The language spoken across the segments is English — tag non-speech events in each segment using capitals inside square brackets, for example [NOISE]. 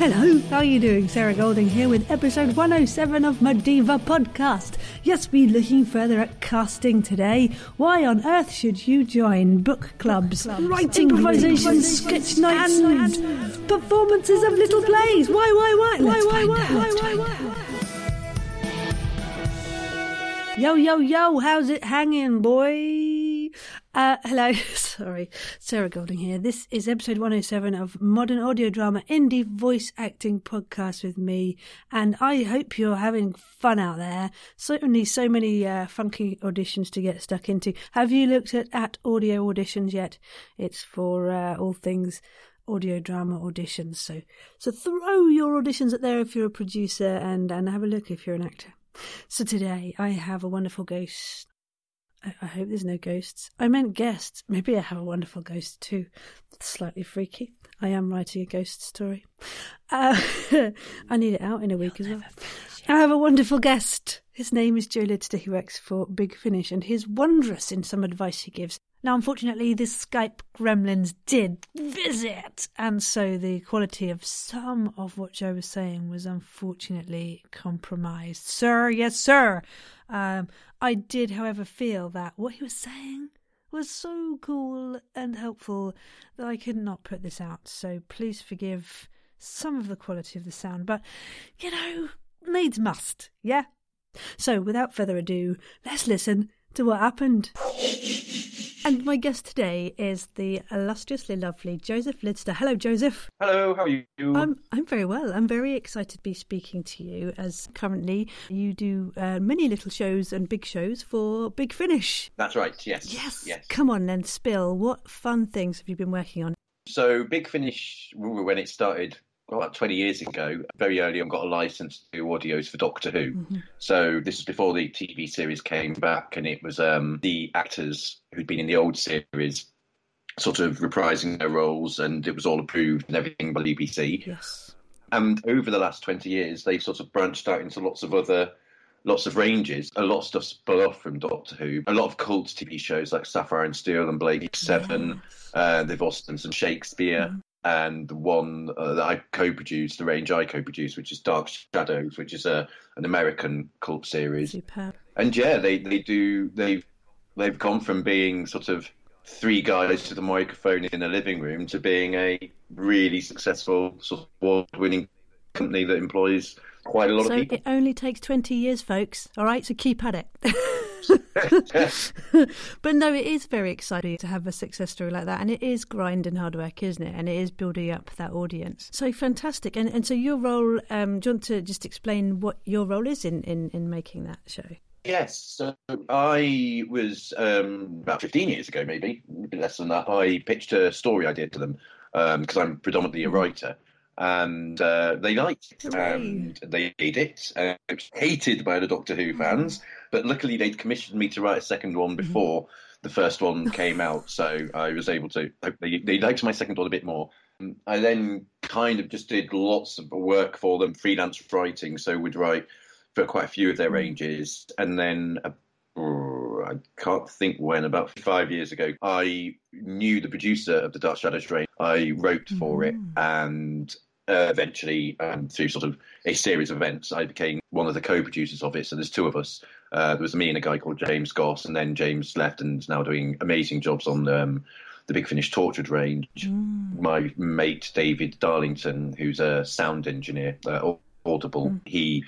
Hello, how are you doing? Sarah Golding here with episode 107 of Madiva Podcast. Yes, we're looking further at casting today. Why on earth should you join book clubs, writing improvisation, sketch nights, and performances of little plays? Why, why, why? Why, why, why, why, why, why? Yo, yo, yo, how's it hanging, boy? Uh, hello, [LAUGHS] sorry, Sarah Golding here. This is episode 107 of Modern Audio Drama Indie Voice Acting Podcast with me, and I hope you're having fun out there. Certainly, so many uh, funky auditions to get stuck into. Have you looked at, at audio auditions yet? It's for uh, all things audio drama auditions. So, so throw your auditions at there if you're a producer, and and have a look if you're an actor. So today I have a wonderful ghost I, hope there's no ghosts. I meant guests. Maybe I have a wonderful ghost too. It's slightly freaky. I am writing a ghost story. Uh, [LAUGHS] I need it out in a week You'll as well. I have a wonderful guest. His name is Joe Lidster. He works for Big Finish and he's wondrous in some advice he gives. Now, unfortunately, the Skype gremlins did visit, and so the quality of some of what Joe was saying was unfortunately compromised. Sir, yes, sir. Um, I did, however, feel that what he was saying was so cool and helpful that I could not put this out. So please forgive some of the quality of the sound, but you know, needs must, yeah? So without further ado, let's listen to what happened. And my guest today is the illustriously lovely Joseph Lidster. Hello, Joseph. Hello, how are you? I'm, I'm very well. I'm very excited to be speaking to you as currently you do uh, many little shows and big shows for Big Finish. That's right, yes. Yes. yes. Come on then, spill. What fun things have you been working on? So, Big Finish, when it started, about 20 years ago, very early on, got a license to do audios for Doctor Who. Mm-hmm. So this is before the TV series came back, and it was um, the actors who'd been in the old series sort of reprising their roles, and it was all approved and everything by the BBC. Yes. And over the last 20 years, they've sort of branched out into lots of other lots of ranges. A lot of stuff spun off from Doctor Who. A lot of cult TV shows like Sapphire and Steel and Blake Seven. Yes. Uh, they've also done some Shakespeare. Mm and the one uh, that I co-produced, the range I co-produced, which is Dark Shadows, which is a an American cult series. Superb. And yeah, they they do they've they've gone from being sort of three guys to the microphone in a living room to being a really successful sort of award-winning company that employs quite a lot so of people. So it only takes twenty years, folks. All right, so keep at it. [LAUGHS] [LAUGHS] but no, it is very exciting to have a success story like that, and it is grind and hard work, isn't it? And it is building up that audience. So fantastic. And and so your role, um, do you want to just explain what your role is in in, in making that show? Yes, so I was um, about 15 years ago, maybe a bit less than that. I pitched a story idea to them because um, I'm predominantly a mm-hmm. writer and uh, they liked it and they made it. Uh, it was hated by the Doctor Who fans, but luckily they'd commissioned me to write a second one mm-hmm. before the first one [LAUGHS] came out, so I was able to. They, they liked my second one a bit more. I then kind of just did lots of work for them, freelance writing, so would write for quite a few of their mm. ranges, and then. Uh, I can't think when, about five years ago, I knew the producer of the Dark Shadows range. I wrote for mm-hmm. it, and uh, eventually, um, through sort of a series of events, I became one of the co-producers of it. So there's two of us. Uh, there was me and a guy called James Goss, and then James left and is now doing amazing jobs on um, the Big Finish Torchwood range. Mm. My mate David Darlington, who's a sound engineer, uh, Audible, mm. he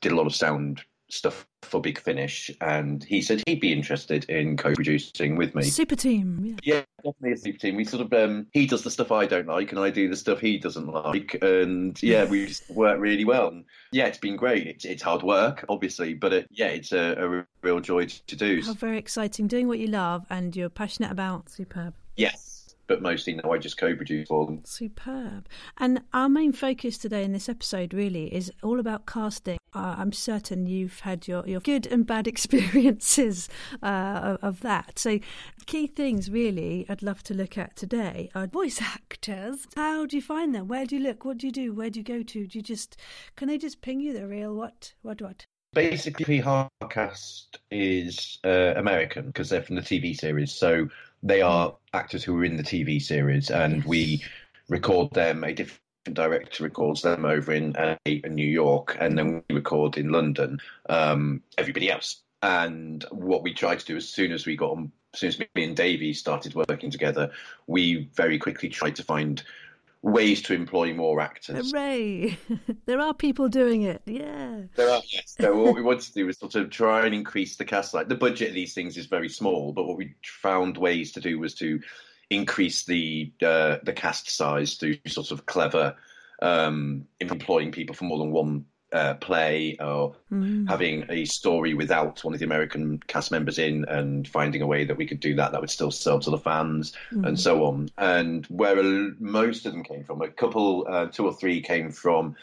did a lot of sound stuff for Big Finish, and he said he'd be interested in co-producing with me. Super team, yeah, yeah definitely a super team. We sort of um, he does the stuff I don't like, and I do the stuff he doesn't like, and yeah, we just work really well. And yeah, it's been great. It's it's hard work, obviously, but it, yeah, it's a, a real joy to do. How very exciting! Doing what you love and you're passionate about. Superb. Yes but mostly now I just co-produce for them. Superb. And our main focus today in this episode really is all about casting. Uh, I'm certain you've had your, your good and bad [LAUGHS] experiences uh, of, that. So, key things really I'd love to look at today are voice [LAUGHS] actors. How do you find them? Where do you look? What do you do? Where do you go to? Do you just can they just ping you the real what? What? What? Basically, Hardcast is uh, American because they're from the TV series. So they are actors who are in the TV series, and we record them a different director records them over in, uh, in New York, and then we record in London. Um, everybody else. And what we tried to do as soon as we got on, as soon as me and Davey started working together, we very quickly tried to find ways to employ more actors. Hooray! [LAUGHS] there are people doing it. Yeah. There are, yes. So what we wanted to do was sort of try and increase the cast. Like the budget of these things is very small, but what we found ways to do was to increase the uh, the cast size through sort of clever um, employing people for more than one uh, play or mm. having a story without one of the American cast members in and finding a way that we could do that that would still sell to the fans mm. and so on. And where most of them came from, a couple, uh, two or three came from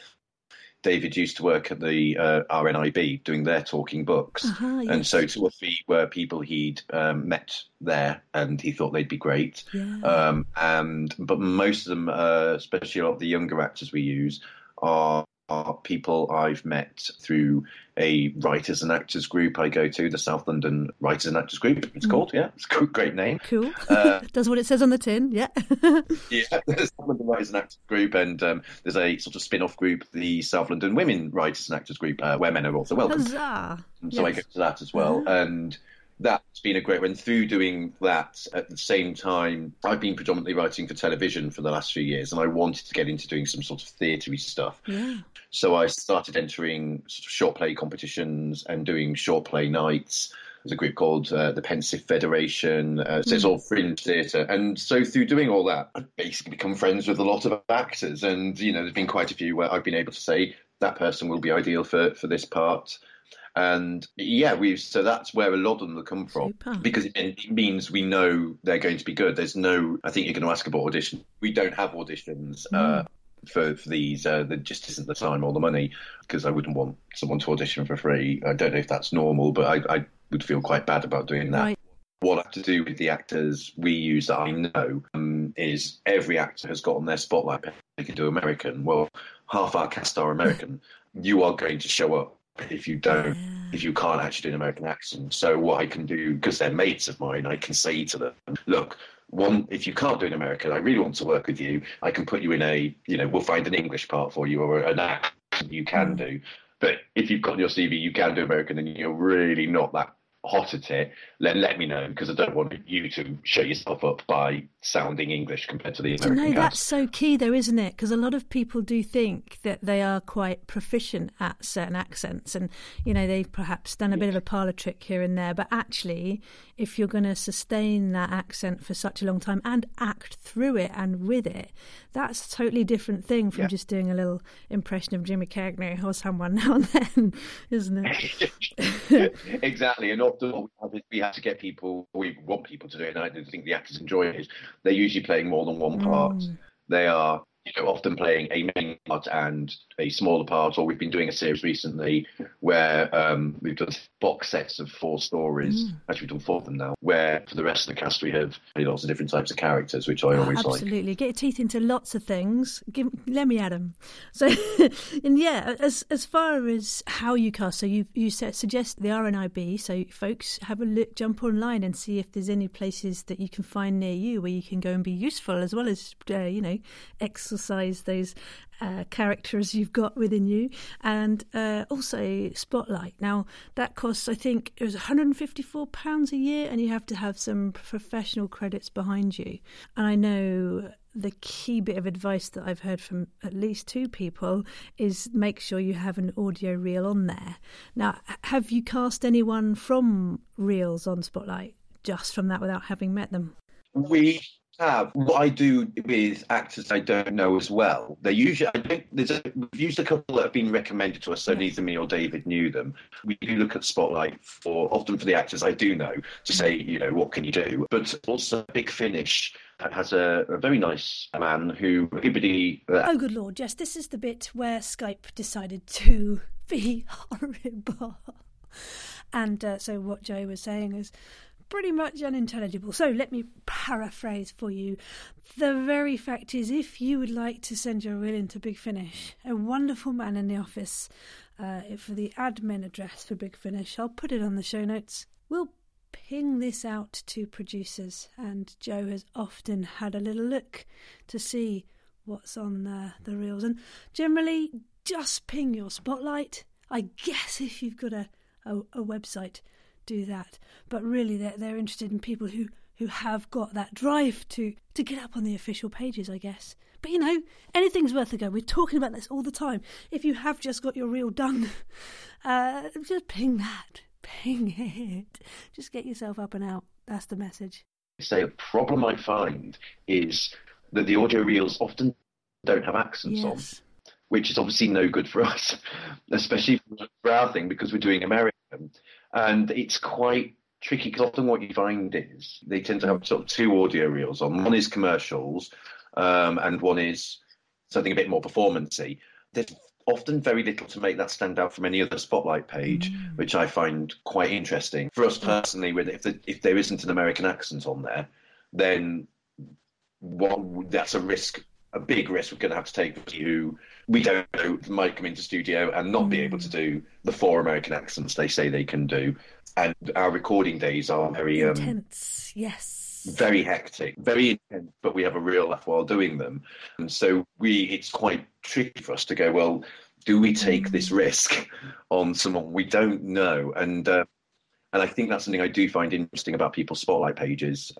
David used to work at the uh, RNIB doing their talking books, uh-huh, yes. and so two or three were people he'd um, met there, and he thought they'd be great. Yeah. Um, and but most of them, uh, especially a lot of the younger actors we use, are are people I've met through a writers and actors group I go to, the South London Writers and Actors Group. It's mm. called, yeah, it's a great name. Cool. Uh, [LAUGHS] Does what it says on the tin, yeah. [LAUGHS] yeah, [LAUGHS] the South London Writers and Actors Group, and um, there's a sort of spin-off group, the South London Women Writers and Actors Group, uh, where men are also welcome. Huzzah! So yes. I go to that as well, uh-huh. and that's been a great one. Through doing that at the same time, I've been predominantly writing for television for the last few years, and I wanted to get into doing some sort of theatery stuff. Yeah. So I started entering sort of short play competitions and doing short play nights. There's a group called uh, the Pensive Federation. Uh, so it's all fringe theatre. And so through doing all that, I've basically become friends with a lot of actors. And, you know, there's been quite a few where I've been able to say, that person will be ideal for, for this part. And yeah, we so that's where a lot of them come from Super. because it, it, means we know they're going to be good. There's no, I think you're going to ask about audition. We don't have auditions. Mm. Uh, for, for these, uh, there just isn't the time or the money because I wouldn't want someone to audition for free. I don't know if that's normal, but I, I would feel quite bad about doing that. Right. What I have to do with the actors we use that I know um, is every actor has got on their spotlight. They can do American. Well, half our cast are American. you are going to show up if you don't if you can't actually do an American accent. So what I can do because they're mates of mine, I can say to them, look. One, if you can't do an American, I really want to work with you. I can put you in a, you know, we'll find an English part for you or an accent you can mm. do. But if you've got your CV, you can do American, and you're really not that hot at it, then let me know because I don't want you to show yourself up by sounding English compared to the American. No, that's so key, though, isn't it? Because a lot of people do think that they are quite proficient at certain accents, and you know they've perhaps done a bit of a parlor trick here and there. But actually, if you're going to sustain that accent for such a long time and act through it and with it, that's a totally different thing from yeah. just doing a little impression of Jimmy Cagney or someone [LAUGHS] now and then, isn't it? [LAUGHS] exactly, and often what we have is we have to get people, we want people to do it, and I do think the actors enjoy it, is they're usually playing more than one part. Mm. They are you know, often playing a main part and a smaller part, or we've been doing a series recently where um, we've done box sets of four stories. Mm. Actually, we've done four of them now. Where for the rest of the cast, we have lots of different types of characters, which I oh, always absolutely. like. Absolutely, get your teeth into lots of things. Give, let me at them. [LAUGHS] So, and yeah, as as far as how you cast, so you you suggest the RNIB. So, folks, have a look, jump online and see if there's any places that you can find near you where you can go and be useful, as well as uh, you know, exercise those uh, characters you've got within you, and uh, also Spotlight. Now that costs, I think, it was 154 pounds a year, and you have to have some professional credits behind you. And I know the key bit of advice that I've heard from at least two people is make sure you have an audio reel on there. Now, have you cast anyone from reels on Spotlight just from that without having met them? We have what I do with actors I don't know as well. They usually I don't, there's a, we've used a couple that have been recommended to us, so neither me or David knew them. We do look at Spotlight for often for the actors I do know to say, you know, what can you do? But also Big Finish has a, a very nice man who everybody. Uh, oh, good lord! Yes, this is the bit where Skype decided to [LAUGHS] be horrible. And uh, so what Joe was saying is pretty much unintelligible. So let me paraphrase for you. The very fact is, if you would like to send your will into Big Finish, a wonderful man in the office uh, for the admin address for Big Finish, I'll put it on the show notes. We'll ping this out to producers, and Joe has often had a little look to see what's on uh, the reels. And generally, just ping your spotlight. I guess if you've got a, a, a website, do that. But really, they're, they're interested in people who, who have got that drive to, to get up on the official pages, I guess. But you know, anything's worth a go. We're talking about this all the time. If you have just got your reel done, [LAUGHS] uh, just ping that. Ping it. Just get yourself up and out. That's the message. Say a problem I find is that the audio reels often don't have accents yes. on, which is obviously no good for us, [LAUGHS] especially for our thing because we're doing American. And it's quite tricky because often what you find is they tend to have sort of two audio reels on. One is commercials, um, and one is something a bit more performancy. There's often very little to make that stand out from any other spotlight page, mm. which I find quite interesting. For us personally, with if the, if there isn't an American accent on there, then what that's a risk, a big risk we're going to have to take for you. We don't know might come into studio and not mm. be able to mm. do the four American accents they say they can do, and our recording days are very um, intense. Yes very hectic, very intense, but we have a real laugh while doing them. And so we, it's quite tricky for us to go, well, do we take this mm. risk on someone we don't know? And uh, and I think that's something I do find interesting about people's spotlight pages.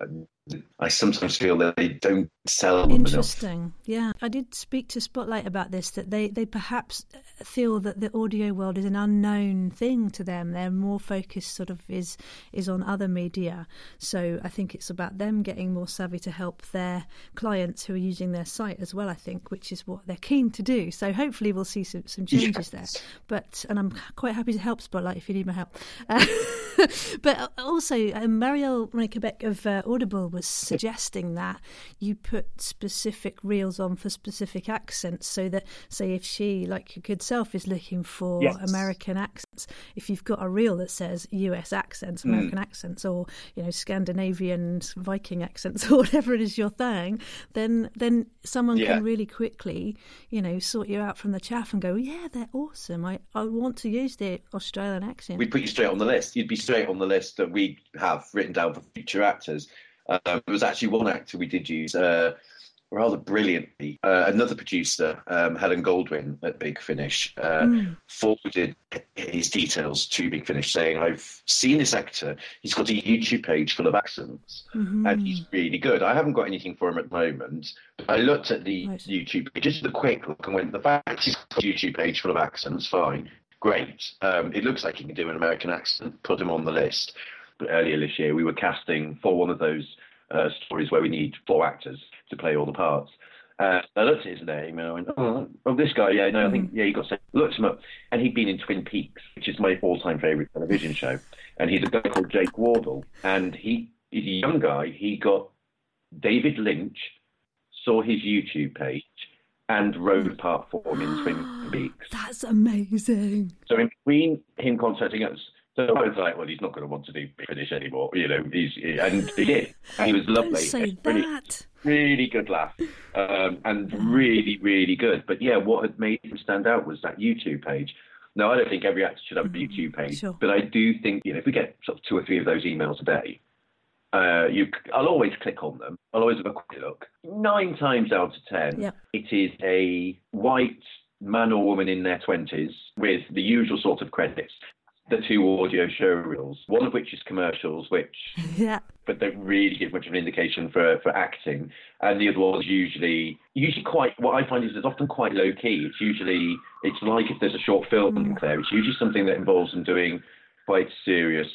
I sometimes feel that they don't sell Interesting. Yeah, I did speak to Spotlight about this. That they they perhaps feel that the audio world is an unknown thing to them. They're more focused, sort of, is is on other media. So I think it's about them getting more savvy to help their clients who are using their site as well. I think, which is what they're keen to do. So hopefully we'll see some, some changes yes. there. But and I'm quite happy to help Spotlight if you need my help. [LAUGHS] Uh, but also, um, Marielle Rekebeck of uh, Audible was suggesting that you put specific reels on for specific accents so that, say, if she, like your good self, is looking for yes. American accents, if you've got a reel that says US accents, hmm. American mm. accents, or, you know, Scandinavian Viking accents, [LAUGHS] or whatever it is your thing, then, then someone yeah. can really quickly, you know, sort you out from the chaff and go, yeah, they're awesome. I, I want to use the Australian accent. We'd put you straight on the list. You'd be straight on the list that we have written down for future actors. Um, there was actually one actor we did use uh, rather brilliantly. Uh, another producer, um, Helen Goldwyn at Big Finish, uh, mm. forwarded his details to Big Finish saying, I've seen this actor. He's got a YouTube page full of accents mm-hmm. and he's really good. I haven't got anything for him at the moment. But I looked at the right. YouTube page, just a quick look, and went, the fact he's got a YouTube page full of accents, fine. Great. Um, it looks like he can do an American accent. Put him on the list earlier this year, we were casting for one of those uh, stories where we need four actors to play all the parts. Uh, I looked at his name and I went, oh, oh this guy, yeah, no, I think, mm-hmm. yeah, he got Looked him up, and he'd been in Twin Peaks, which is my all-time favourite television show. And he's a guy called Jake Wardle, and he he's a young guy. He got David Lynch, saw his YouTube page, and wrote part for him in Twin [GASPS] Peaks. That's amazing. So in between him contacting us so I was like, well, he's not going to want to do finish anymore, you know. He's and he did. And he was lovely. Don't say really, that. Really good laugh, um, and really, really good. But yeah, what had made him stand out was that YouTube page. Now, I don't think every actor should have a mm-hmm. YouTube page, sure. but I do think you know if we get sort of two or three of those emails a day, uh, you, I'll always click on them. I'll always have a quick look. Nine times out of ten, yep. it is a white man or woman in their 20s with the usual sort of credits the two audio show reels, one of which is commercials, which [LAUGHS] yeah. but don't really give much of an indication for, for acting, and the other one is usually usually quite. What I find is it's often quite low key. It's usually it's like if there's a short film mm. there, it's usually something that involves them doing quite serious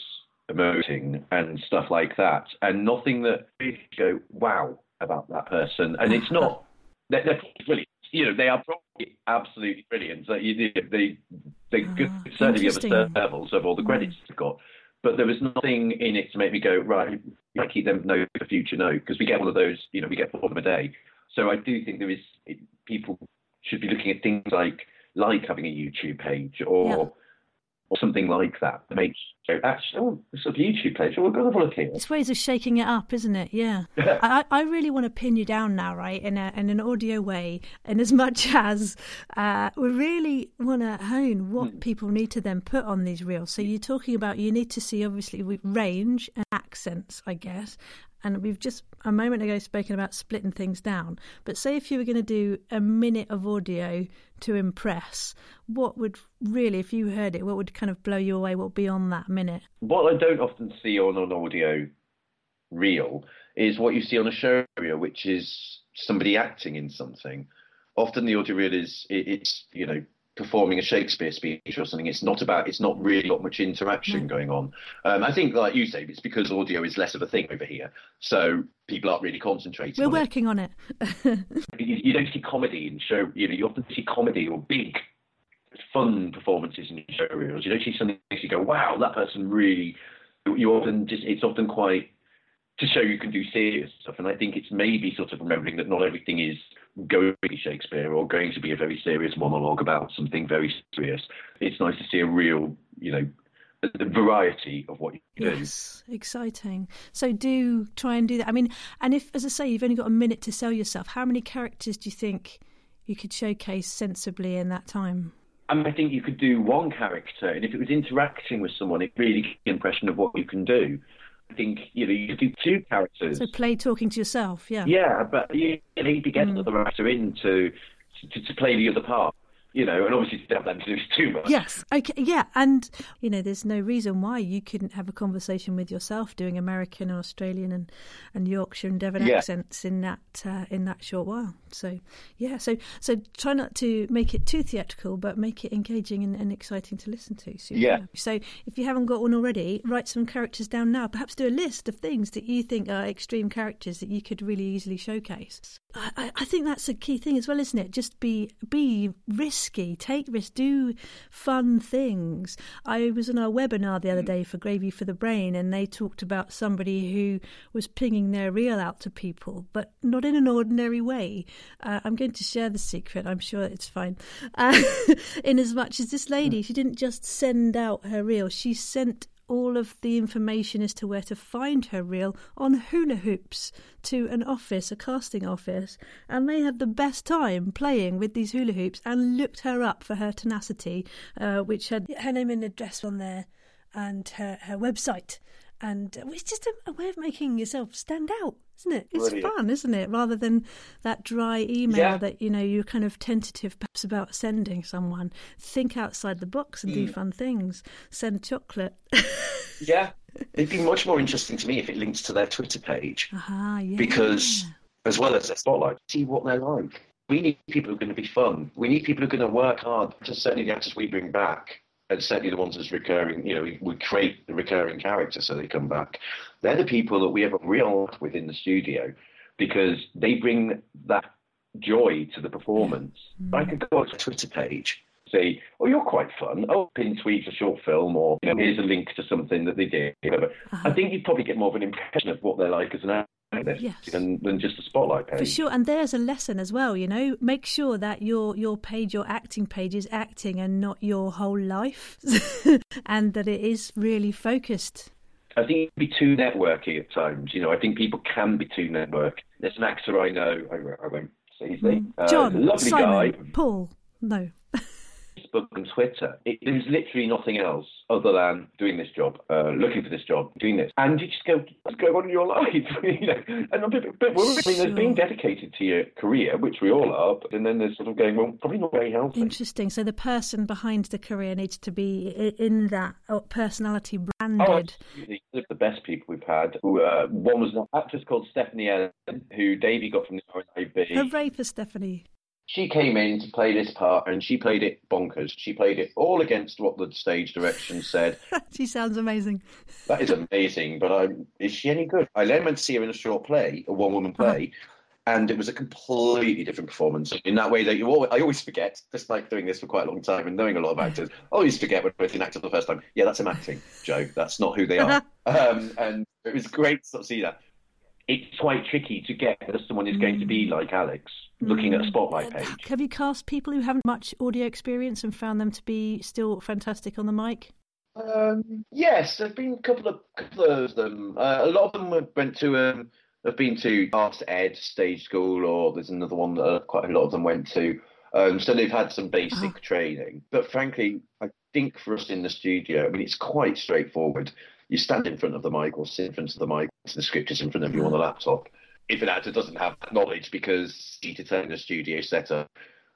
emoting and stuff like that, and nothing that you go wow about that person, and it's not. They're, they're brilliant you know, they are probably absolutely brilliant. Like, they, they, they uh, could certainly be the levels of all the credits mm. they've got. But there was nothing in it to make me go, right, I keep them note for future note, because we get one of those, you know, we get four of them a day. So I do think there is, people should be looking at things like, like having a YouTube page or, yeah or something like that makes you actually, oh, it's a YouTube page. Oh, we've got to have a look here. It's ways of shaking it up, isn't it? Yeah. [LAUGHS] I, I really want to pin you down now, right, in, a, in an audio way, and as much [LAUGHS] as uh, we really want to hone what mm. people need to then put on these reels. So you're talking about you need to see, obviously, range and accents, I guess. And we've just a moment ago spoken about splitting things down. But say if you were going to do a minute of audio to impress, what would really, if you heard it, what would kind of blow you away? What would be on that minute? What I don't often see on an audio reel is what you see on a show reel, which is somebody acting in something. Often the audio reel is it, it's you know performing a Shakespeare speech or something. It's not about. It's not really got much interaction no. going on. Um, I think, like you say, it's because audio is less of a thing over here, so people aren't really concentrating. We're on working it. on it. [LAUGHS] you, you, don't see comedy in show. You know, you often see comedy or big, fun performances in show reels. You don't see something that makes you go, "Wow, that person really." You often just. It's often quite to show you can do serious stuff. And I think it's maybe sort of remembering that not everything is going to be Shakespeare or going to be a very serious monologue about something very serious. It's nice to see a real, you know, the variety of what you do. Yes, exciting. So do try and do that. I mean, and if, as I say, you've only got a minute to sell yourself, how many characters do you think you could showcase sensibly in that time? I, mean, I think you could do one character, and if it was interacting with someone, it really gives the impression of what you can do. I think you know you do two characters. So play talking to yourself, yeah. Yeah, but you, you need to get mm. another actor in to, to to play the other part you know, and obviously to have them do too much. Yes, okay, yeah, and you know, there's no reason why you couldn't have a conversation with yourself doing American and Australian and, and Yorkshire and Devon yeah. accents in that uh, in that short while. So yeah, so so try not to make it too theatrical, but make it engaging and, and exciting to listen to. So, yeah. So if you haven't got one already, write some characters down now. Perhaps do a list of things that you think are extreme characters that you could really easily showcase. I, I think that's a key thing as well, isn't it? Just be be risky, take risks, do fun things. I was on a webinar the other day for Gravy for the Brain, and they talked about somebody who was pinging their reel out to people, but not in an ordinary way. Uh, I'm going to share the secret. I'm sure it's fine. Uh, [LAUGHS] in as much as this lady, she didn't just send out her reel; she sent all of the information as to where to find her reel on hula hoops to an office, a casting office, and they had the best time playing with these hula hoops and looked her up for her tenacity, uh, which had her name and address on there and her, her website. And it's just a, a way of making yourself stand out isn't it? It's Brilliant. fun, isn't it? Rather than that dry email yeah. that you know you're kind of tentative perhaps about sending someone. Think outside the box and mm. do fun things. Send chocolate. [LAUGHS] yeah, it'd be much more interesting to me if it links to their Twitter page uh-huh, yeah. because as well as their spotlight, see what they're like. We need people who are going to be fun. We need people who are going to work hard. Just certainly the actors we bring back and certainly the ones that's recurring, you know, we, we, create the recurring character so they come back. They're the people that we have a real with in the studio because they bring that joy to the performance. Mm-hmm. I could go to a Twitter page, say, "Oh, you're quite fun. Oh, pin tweet a short film, or you know, here's a link to something that they did." Uh-huh. I think you'd probably get more of an impression of what they're like as an actor yes. than, than just a spotlight page. For sure, and there's a lesson as well. You know, make sure that your your page, your acting page, is acting and not your whole life, [LAUGHS] and that it is really focused. I think it can be too networky at times. You know, I think people can be too network. There's an actor I know. I, I won't say his name. Mm. John, uh, lovely Simon, guy. Paul. No. [LAUGHS] Facebook and Twitter. It, there's literally nothing else other than doing this job, uh, looking for this job, doing this, and you just go, what's going on in your [LAUGHS] life? [LAUGHS] you know, and but, but I mean, there's being dedicated to your career, which we all are, but, and then there's sort of going, well, probably not very healthy. Interesting. So the person behind the career needs to be in that uh, personality branded. Oh. The best people we've had. Uh, one was an actress called Stephanie Ellyne, who Davey got from the RNIB. Hooray for Stephanie she came in to play this part and she played it bonkers. She played it all against what the stage direction said. [LAUGHS] she sounds amazing. That is amazing, but I, is she any good? I then went to see her in a short play, a one woman uh-huh. play, uh-huh. and it was a completely different performance. In that way, that you always, I always forget, just like doing this for quite a long time and knowing a lot of actors, I always forget when see an actor for the first time. Yeah, that's him acting, Joe. That's not who they are. [LAUGHS] um, and it was great to see that it's quite tricky to get that someone is going to be mm. like Alex looking at a mm. spotlight page. Have you cast people who haven't much audio experience and found them to be still fantastic on the mic? Um, yes, there've been a couple of couple of them. Uh, a lot of them went to um, have been to Arts Ed Stage School, or there's another one that uh, quite a lot of them went to. Um, so they've had some basic uh-huh. training. But frankly, I think for us in the studio, I mean, it's quite straightforward You stand in front of the mic or sit in front of the mic, the script is in front of you on the laptop. If an actor doesn't have that knowledge because he to in a studio setup,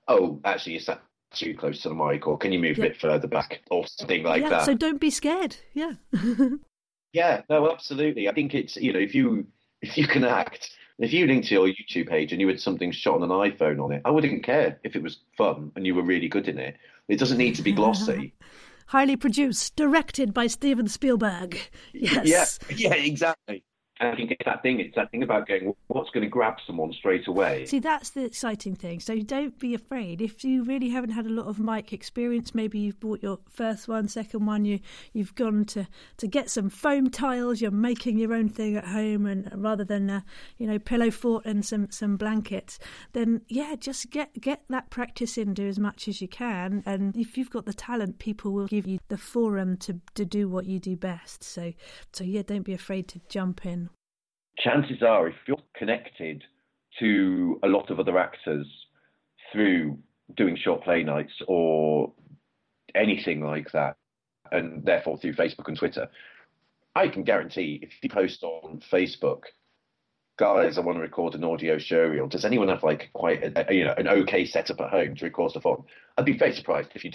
oh, actually, you that too close to the mic, or can you move yeah. a bit further back, or something like yeah, that. So don't be scared. Yeah. [LAUGHS] yeah. No, absolutely. I think it's you know if you if you can act, if you linked to your YouTube page and you had something shot on an iPhone on it, I wouldn't care if it was fun and you were really good in it. It doesn't need to be glossy. [LAUGHS] Highly produced, directed by Steven Spielberg. Yes. Yeah, [LAUGHS] yeah, exactly. And I think it's that thing. It's that thing about going. What's going to grab someone straight away? See, that's the exciting thing. So don't be afraid. If you really haven't had a lot of mic experience, maybe you've bought your first one, second one. You you've gone to to get some foam tiles. You're making your own thing at home, and rather than uh, you know pillow fort and some some blankets, then yeah, just get get that practice in. Do as much as you can, and if you've got the talent, people will give you the forum to to do what you do best. So so yeah, don't be afraid to jump in chances are, if you're connected to a lot of other actors through doing short play nights or anything like that, and therefore through Facebook and Twitter, I can guarantee if you post on Facebook, guys, I want to record an audio show reel. Does anyone have like quite a, you know an okay setup at home to record stuff on? I'd be very surprised if you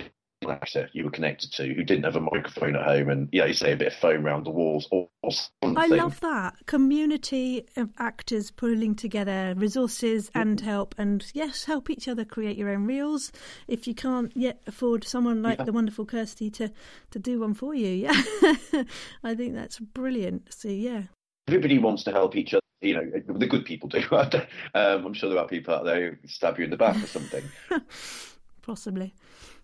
actor you were connected to who didn't have a microphone at home and yeah you say a bit of foam around the walls or, or something. I love that. Community of actors pulling together resources and help and yes help each other create your own reels. If you can't yet afford someone like yeah. the wonderful Kirsty to to do one for you [LAUGHS] yeah. I think that's brilliant. So yeah. Everybody wants to help each other you know the good people do. [LAUGHS] Um, I'm sure there are people out there who stab you in the back or something [LAUGHS] possibly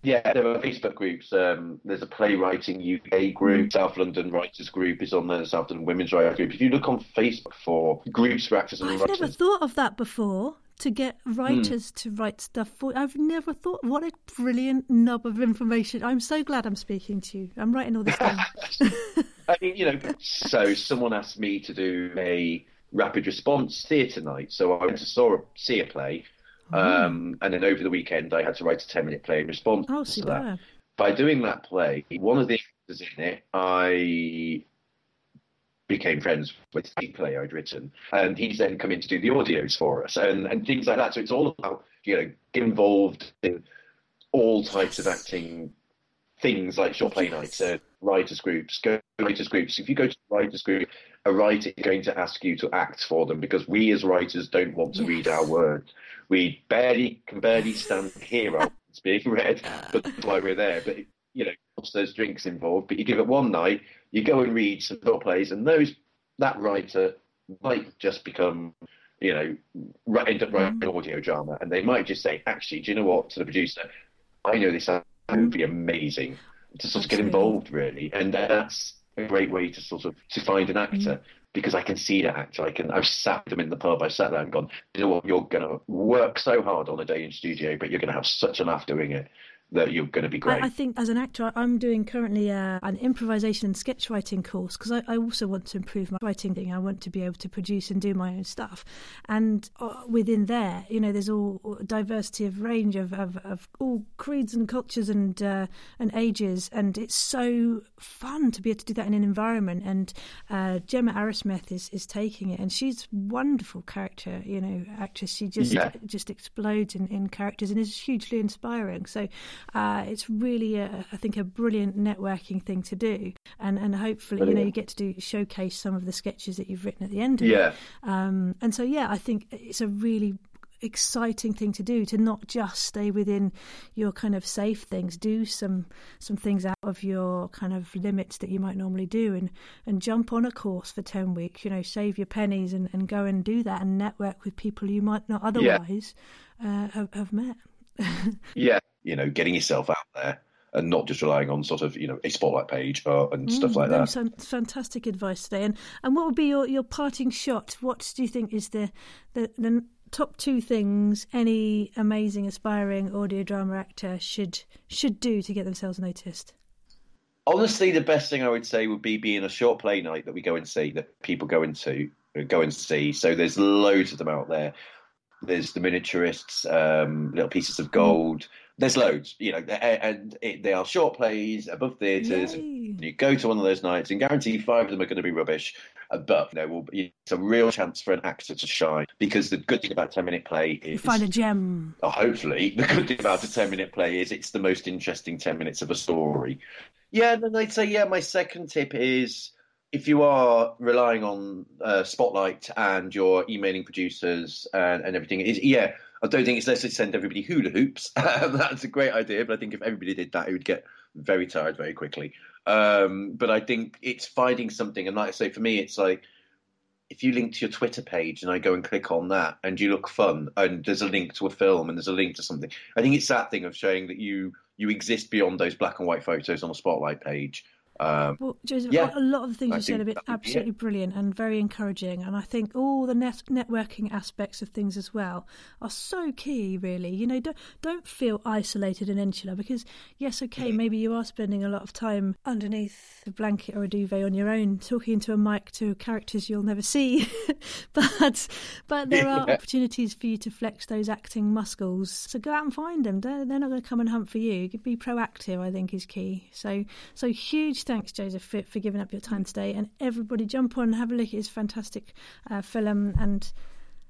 yeah, there are Facebook groups. Um, there's a playwriting UK group, mm. South London Writers Group is on there, South London Women's Writers Group. If you look on Facebook for groups for actors and I've writers, never thought of that before. To get writers mm. to write stuff for, I've never thought. What a brilliant nub of information! I'm so glad I'm speaking to you. I'm writing all this down. [LAUGHS] [LAUGHS] I mean, you know, so someone asked me to do a rapid response theatre night, so I went to saw a, see a play Mm. Um, and then over the weekend, I had to write a 10 minute play in response oh, to that. By doing that play, one of the actors in it, I became friends with the play I'd written, and he's then come in to do the audios for us and, and things like that. So it's all about you know get involved in all types of acting things like short play nights, uh, writers groups, go writers groups. If you go to writers group, a writer is going to ask you to act for them because we as writers don't want to yes. read our words. We barely can barely stand here it's being read, [LAUGHS] but that's why we're there. But you know, there's drinks involved. But you give it one night, you go and read some short plays, and those that writer might just become you know, end up writing an mm. audio drama, and they might just say, actually, do you know what? To the producer, I know this would be amazing to sort of get involved, really, and that's a great way to sort of to find an actor mm. Because I can see that actor. I can. I've sat them in the pub. I've sat there and gone. You know what? You're going to work so hard on a day in studio, but you're going to have such a laugh doing it that you're going to be great. I, I think as an actor, I'm doing currently uh, an improvisation and sketch writing course because I, I, also want to improve my writing thing. I want to be able to produce and do my own stuff. And uh, within there, you know, there's all diversity of range of, of, of all creeds and cultures and uh, and ages, and it's so fun to be able to do that in an environment. And uh, Gemma Arrowsmith is, is taking it, and she's wonderful character, you know, actress. She just yeah. just explodes in, in characters and is hugely inspiring. So uh, it's really, a, I think, a brilliant networking thing to do, and and hopefully, brilliant. you know, you get to do showcase some of the sketches that you've written at the end of yeah. it. Um, and so, yeah, I think it's a really exciting thing to do to not just stay within your kind of safe things do some some things out of your kind of limits that you might normally do and and jump on a course for 10 weeks you know save your pennies and, and go and do that and network with people you might not otherwise yeah. uh, have, have met [LAUGHS] yeah you know, getting yourself out there and not just relying on sort of you know a spotlight page uh, and mm, stuff like that. Fantastic advice today. And and what would be your, your parting shot? What do you think is the, the the top two things any amazing aspiring audio drama actor should should do to get themselves noticed? Honestly, the best thing I would say would be being a short play night that we go and see that people go into go and see. So there's loads of them out there. There's the miniaturists, um, little pieces of gold. Mm there's loads, you know, and it, they are short plays above theatres. you. You go to one of those nights and guarantee five of them are going to be rubbish. But there will be it's a real chance for an actor to shine because the good thing about a 10 minute play You is find a gem. Oh, hopefully, the good thing about a 10 minute play is it's the most interesting 10 minutes of a story. Yeah, and then I'd say, yeah, my second tip is if you are relying on uh, Spotlight and you're emailing producers and, and everything, is yeah, I don't think it's necessary to send everybody hula hoops. [LAUGHS] That's a great idea, but I think if everybody did that, it would get very tired very quickly. Um, but I think it's finding something, and like I say, for me, it's like if you link to your Twitter page and I go and click on that and you look fun and there's a link to a film and there's a link to something, I think it's that thing of showing that you you exist beyond those black and white photos on a spotlight page. Um, Well, Joseph, Yeah, a lot of the things I you said think have been that be absolutely brilliant and very encouraging. And I think all the net- networking aspects of things as well are so key, really. You know, don't, don't feel isolated and insular because, yes, okay, maybe you are spending a lot of time underneath a blanket or a duvet on your own, talking into a mic to characters you'll never see. [LAUGHS] but but there are [LAUGHS] Yeah. opportunities for you to flex those acting muscles. So go out and find them. They're, they're not going to come and hunt for you. Be proactive, I think, is key. So so huge thanks, Joseph, for, for giving up your time today. And everybody jump on and have a look at his fantastic uh, film. And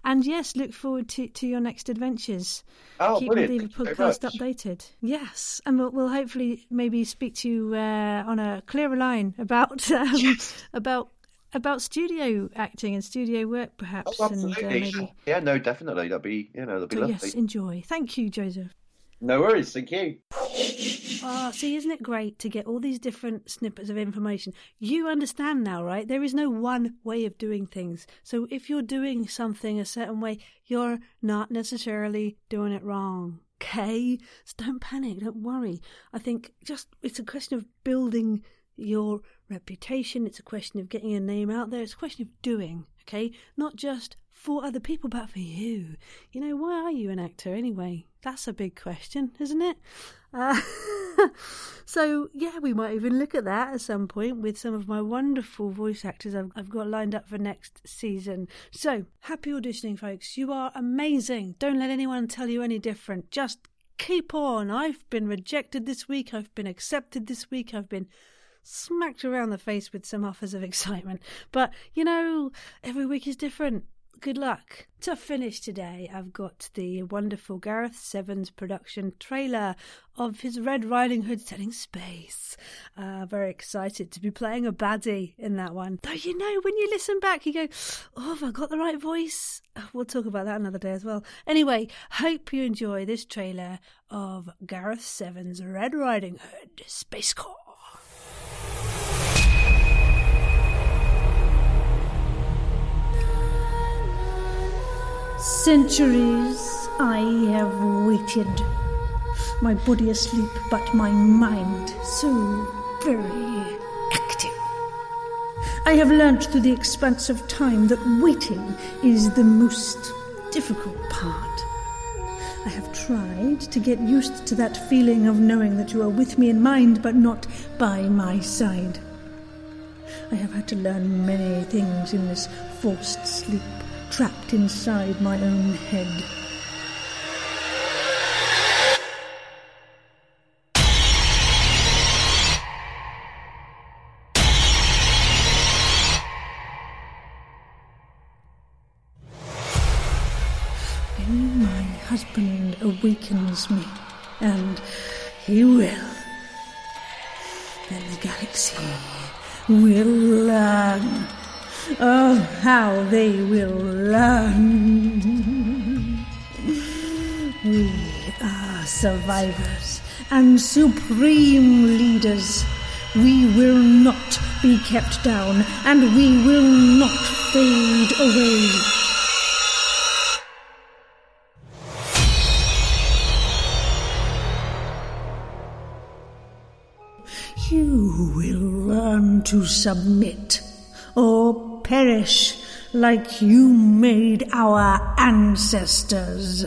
and yes, look forward to, to your next adventures. oh, Keep brilliant. the podcast updated. Yes, and we'll, we'll hopefully maybe speak to you uh, on a clearer line about [LAUGHS] um, about about studio acting and studio work, perhaps. Oh, and uh, absolutely. maybe Yeah, no, definitely. That'd be, you know, that'd be so lovely. yes, enjoy. Thank you, Joseph. No worries. Thank you. Ah, see, isn't it great to get all these different snippets of information? You understand now, right? There is no one way of doing things. So if you're doing something a certain way, you're not necessarily doing it wrong. Okay? So don't panic, don't worry. I think just it's a question of building your reputation, it's a question of getting your name out there, it's a question of doing, okay? Not just for other people, but for you. You know, why are you an actor anyway? That's a big question, isn't it? Uh, [LAUGHS] so, yeah, we might even look at that at some point with some of my wonderful voice actors I've, I've got lined up for next season. So, happy auditioning, folks. You are amazing. Don't let anyone tell you any different. Just keep on. I've been rejected this week, I've been accepted this week, I've been smacked around the face with some offers of excitement. But, you know, every week is different. Good luck. To finish today, I've got the wonderful Gareth Sevens production trailer of his Red Riding Hood set in space. Uh, very excited to be playing a baddie in that one. Though, you know, when you listen back, you go, oh, have I got the right voice? Uh, We'll talk about that another day as well. Anyway, hope you enjoy this trailer of Gareth Sevens' Red Riding Hood Space Corps. Centuries I have waited, my body asleep, but my mind so very active. I have learnt through the expanse of time that waiting is the most difficult part. I have tried to get used to that feeling of knowing that you are with me in mind, but not by my side. I have had to learn many things in this forced sleep, trapped inside my own head. When my husband awakens me, and he will, then the galaxy will learn. Oh, how they will learn. We are survivors and supreme leaders. We will not be kept down, and we will not fade away. You will learn to submit or perish like you made our ancestors.